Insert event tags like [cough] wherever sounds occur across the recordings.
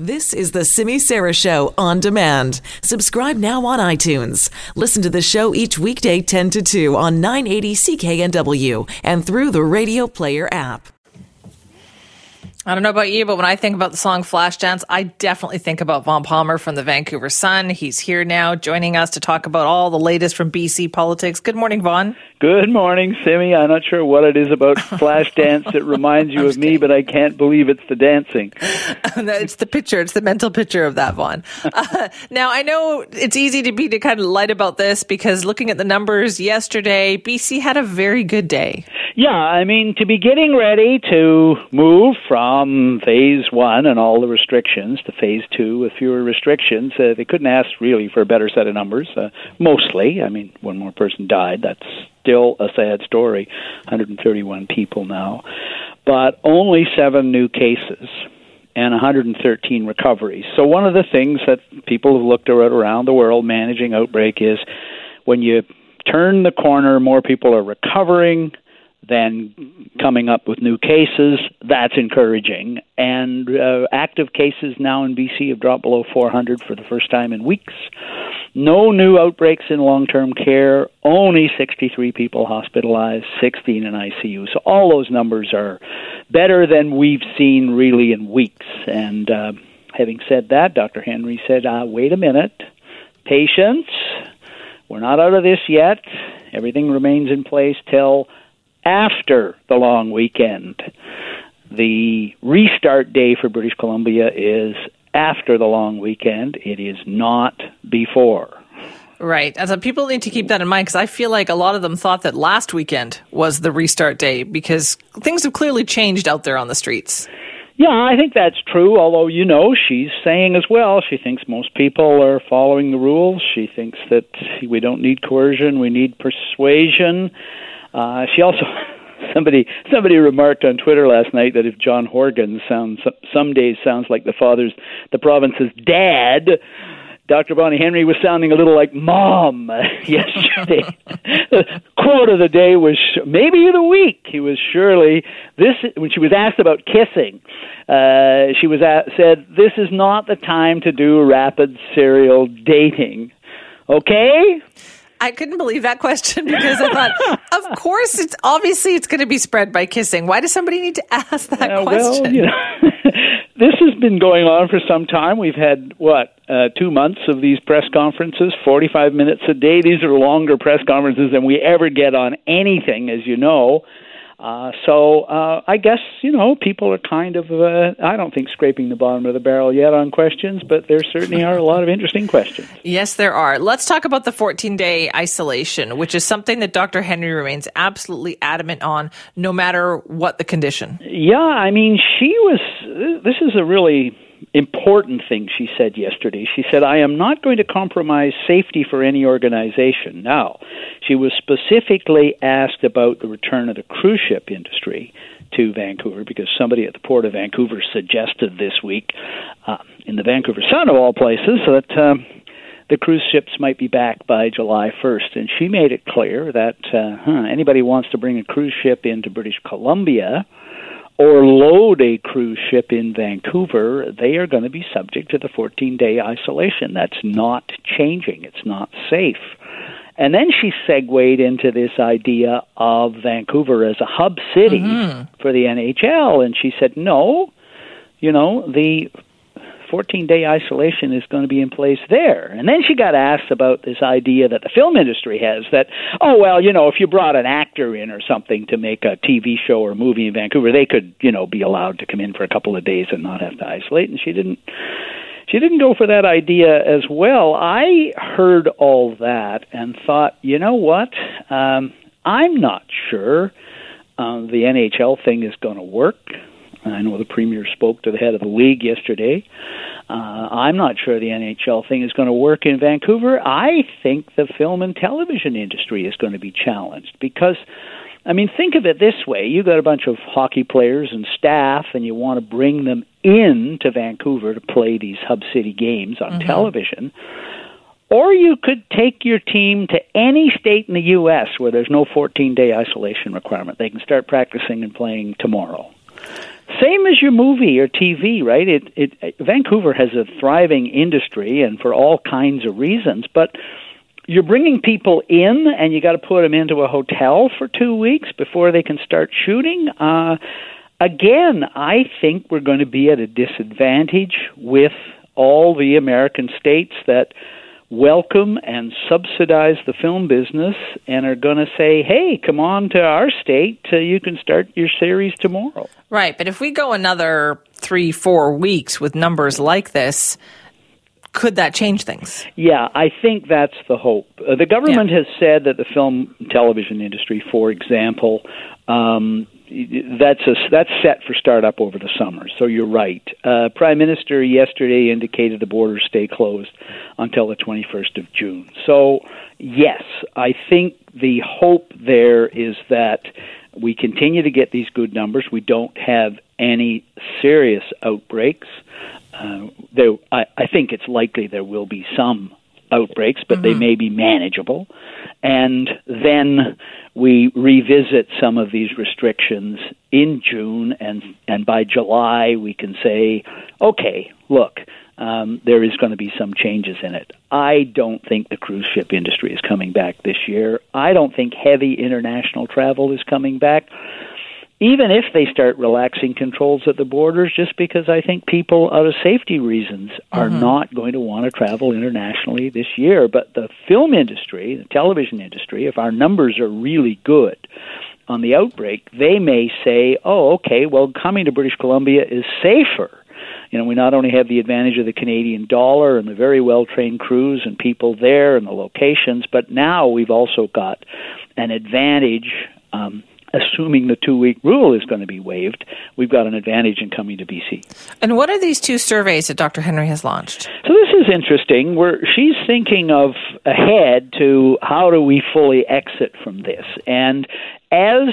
This is the Simi Sara Show on demand. Subscribe now on iTunes. Listen to the show each weekday 10 to 2 on 980 CKNW and through the Radio Player app. I don't know about you, but when I think about the song Flashdance, I definitely think about Vaughn Palmer from the Vancouver Sun. He's here now joining us to talk about all the latest from BC politics. Good morning, Vaughn. Good morning, Simi. I'm not sure what it is about [laughs] Flashdance that reminds you of me, but I can't believe it's the dancing. [laughs] it's the picture, it's the mental picture of that, Vaughn. Uh, now, I know it's easy to be to kind of light about this because looking at the numbers yesterday, BC had a very good day. Yeah, I mean, to be getting ready to move from phase one and all the restrictions to phase two with fewer restrictions, uh, they couldn't ask really for a better set of numbers. Uh, mostly, I mean, one more person died. That's still a sad story 131 people now. But only seven new cases and 113 recoveries. So, one of the things that people have looked at around the world managing outbreak is when you turn the corner, more people are recovering then coming up with new cases, that's encouraging. And uh, active cases now in BC have dropped below 400 for the first time in weeks. No new outbreaks in long term care, only 63 people hospitalized, 16 in ICU. So all those numbers are better than we've seen really in weeks. And uh, having said that, Dr. Henry said, uh, wait a minute, patience, we're not out of this yet. Everything remains in place till after the long weekend. The restart day for British Columbia is after the long weekend, it is not before. Right. As so people need to keep that in mind because I feel like a lot of them thought that last weekend was the restart day because things have clearly changed out there on the streets. Yeah, I think that's true, although, you know, she's saying as well, she thinks most people are following the rules. She thinks that we don't need coercion, we need persuasion. Uh, she also [laughs] somebody somebody remarked on Twitter last night that if John Horgan sounds some days sounds like the father's the province's dad, Dr. Bonnie Henry was sounding a little like mom [laughs] yesterday. [laughs] quote of the day was maybe the week. He was surely this when she was asked about kissing. Uh, she was at, said, "This is not the time to do rapid serial dating." Okay. I couldn't believe that question [laughs] because I thought, of [laughs] course, it's obviously it's going to be spread by kissing. Why does somebody need to [laughs] ask that uh, question? Well, you know, this has been going on for some time. We've had what uh, two months of these press conferences, forty-five minutes a day. These are longer press conferences than we ever get on anything, as you know. Uh, so uh, I guess you know people are kind of uh, I don't think scraping the bottom of the barrel yet on questions, but there certainly are a lot of interesting questions. [laughs] Yes, there are. Let's talk about the 14 day isolation, which is something that Dr. Henry remains absolutely adamant on, no matter what the condition. Yeah, I mean she was. This is a really important thing she said yesterday. She said, I am not going to compromise safety for any organization. Now, she was specifically asked about the return of the cruise ship industry to Vancouver because somebody at the Port of Vancouver suggested this week, uh, in the Vancouver Sun of all places, that. Um, the cruise ships might be back by July 1st. And she made it clear that uh, huh, anybody wants to bring a cruise ship into British Columbia or load a cruise ship in Vancouver, they are going to be subject to the 14 day isolation. That's not changing, it's not safe. And then she segued into this idea of Vancouver as a hub city mm-hmm. for the NHL. And she said, no, you know, the 14 day isolation is going to be in place there. And then she got asked about this idea that the film industry has that, oh, well, you know, if you brought an actor in or something to make a TV show or movie in Vancouver, they could, you know, be allowed to come in for a couple of days and not have to isolate. And she didn't. She didn't go for that idea as well. I heard all that and thought, you know what? Um, I'm not sure uh, the NHL thing is going to work. I know the premier spoke to the head of the league yesterday. Uh, I'm not sure the NHL thing is going to work in Vancouver. I think the film and television industry is going to be challenged because, I mean, think of it this way: you got a bunch of hockey players and staff, and you want to bring them in to Vancouver to play these hub city games on mm-hmm. television. Or you could take your team to any state in the U.S. where there's no 14 day isolation requirement. They can start practicing and playing tomorrow. Same as your movie or TV, right? It, it Vancouver has a thriving industry, and for all kinds of reasons, but you're bringing people in and you got to put them into a hotel for two weeks before they can start shooting. Uh, again, I think we're going to be at a disadvantage with all the American states that welcome and subsidize the film business and are going to say, hey, come on to our state, uh, you can start your series tomorrow. Right. But if we go another three, four weeks with numbers like this, could that change things? Yeah, I think that's the hope. Uh, the government yeah. has said that the film television industry, for example, um, that's a, that's set for startup over the summer. So you're right. Uh, Prime Minister yesterday indicated the borders stay closed until the 21st of June. So yes, I think the hope there is that we continue to get these good numbers. We don't have any serious outbreaks. Uh, there, I, I think it's likely there will be some outbreaks, but mm-hmm. they may be manageable. And then we revisit some of these restrictions in June, and and by July we can say, okay, look, um, there is going to be some changes in it. I don't think the cruise ship industry is coming back this year. I don't think heavy international travel is coming back even if they start relaxing controls at the borders, just because I think people, out of safety reasons, are mm-hmm. not going to want to travel internationally this year. But the film industry, the television industry, if our numbers are really good on the outbreak, they may say, oh, okay, well, coming to British Columbia is safer. You know, we not only have the advantage of the Canadian dollar and the very well trained crews and people there and the locations, but now we've also got an advantage um, assuming the two week rule is going to be waived, we've got an advantage in coming to BC. And what are these two surveys that Dr. Henry has launched? So this is interesting. Where she's thinking of ahead to how do we fully exit from this, and as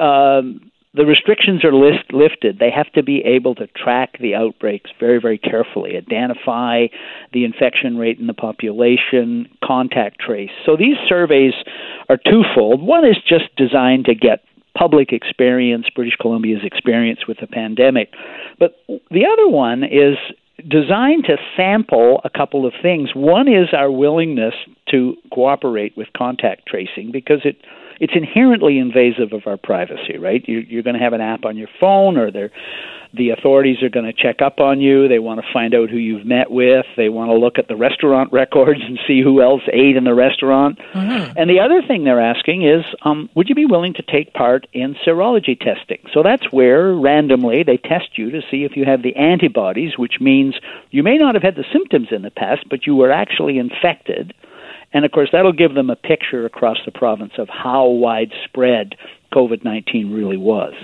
um, the restrictions are list, lifted, they have to be able to track the outbreaks very, very carefully, identify the infection rate in the population, contact trace. So these surveys are twofold. One is just designed to get public experience, British Columbia's experience with the pandemic. But the other one is designed to sample a couple of things. One is our willingness to cooperate with contact tracing because it it's inherently invasive of our privacy, right? You, you're going to have an app on your phone, or they're, the authorities are going to check up on you. They want to find out who you've met with. They want to look at the restaurant [laughs] records and see who else ate in the restaurant. Mm-hmm. And the other thing they're asking is, um, would you be willing to take part in serology testing? So that's where randomly they test you to see if you have the antibodies, which means you may not have had the symptoms in the past, but you were actually infected and of course, that'll give them a picture across the province of how widespread COVID 19 really was.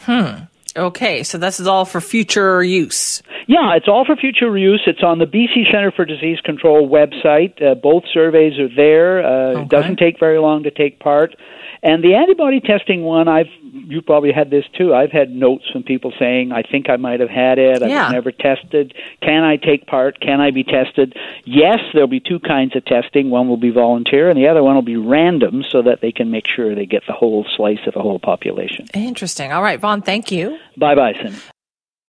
Hmm. Okay, so this is all for future use. Yeah, it's all for future use. It's on the BC Center for Disease Control website. Uh, both surveys are there. Uh, okay. It doesn't take very long to take part. And the antibody testing one, I've you probably had this too. I've had notes from people saying, "I think I might have had it. I yeah. was never tested. Can I take part? Can I be tested?" Yes, there'll be two kinds of testing. One will be volunteer, and the other one will be random, so that they can make sure they get the whole slice of the whole population. Interesting. All right, Vaughn. Thank you. Bye, bye, Cindy.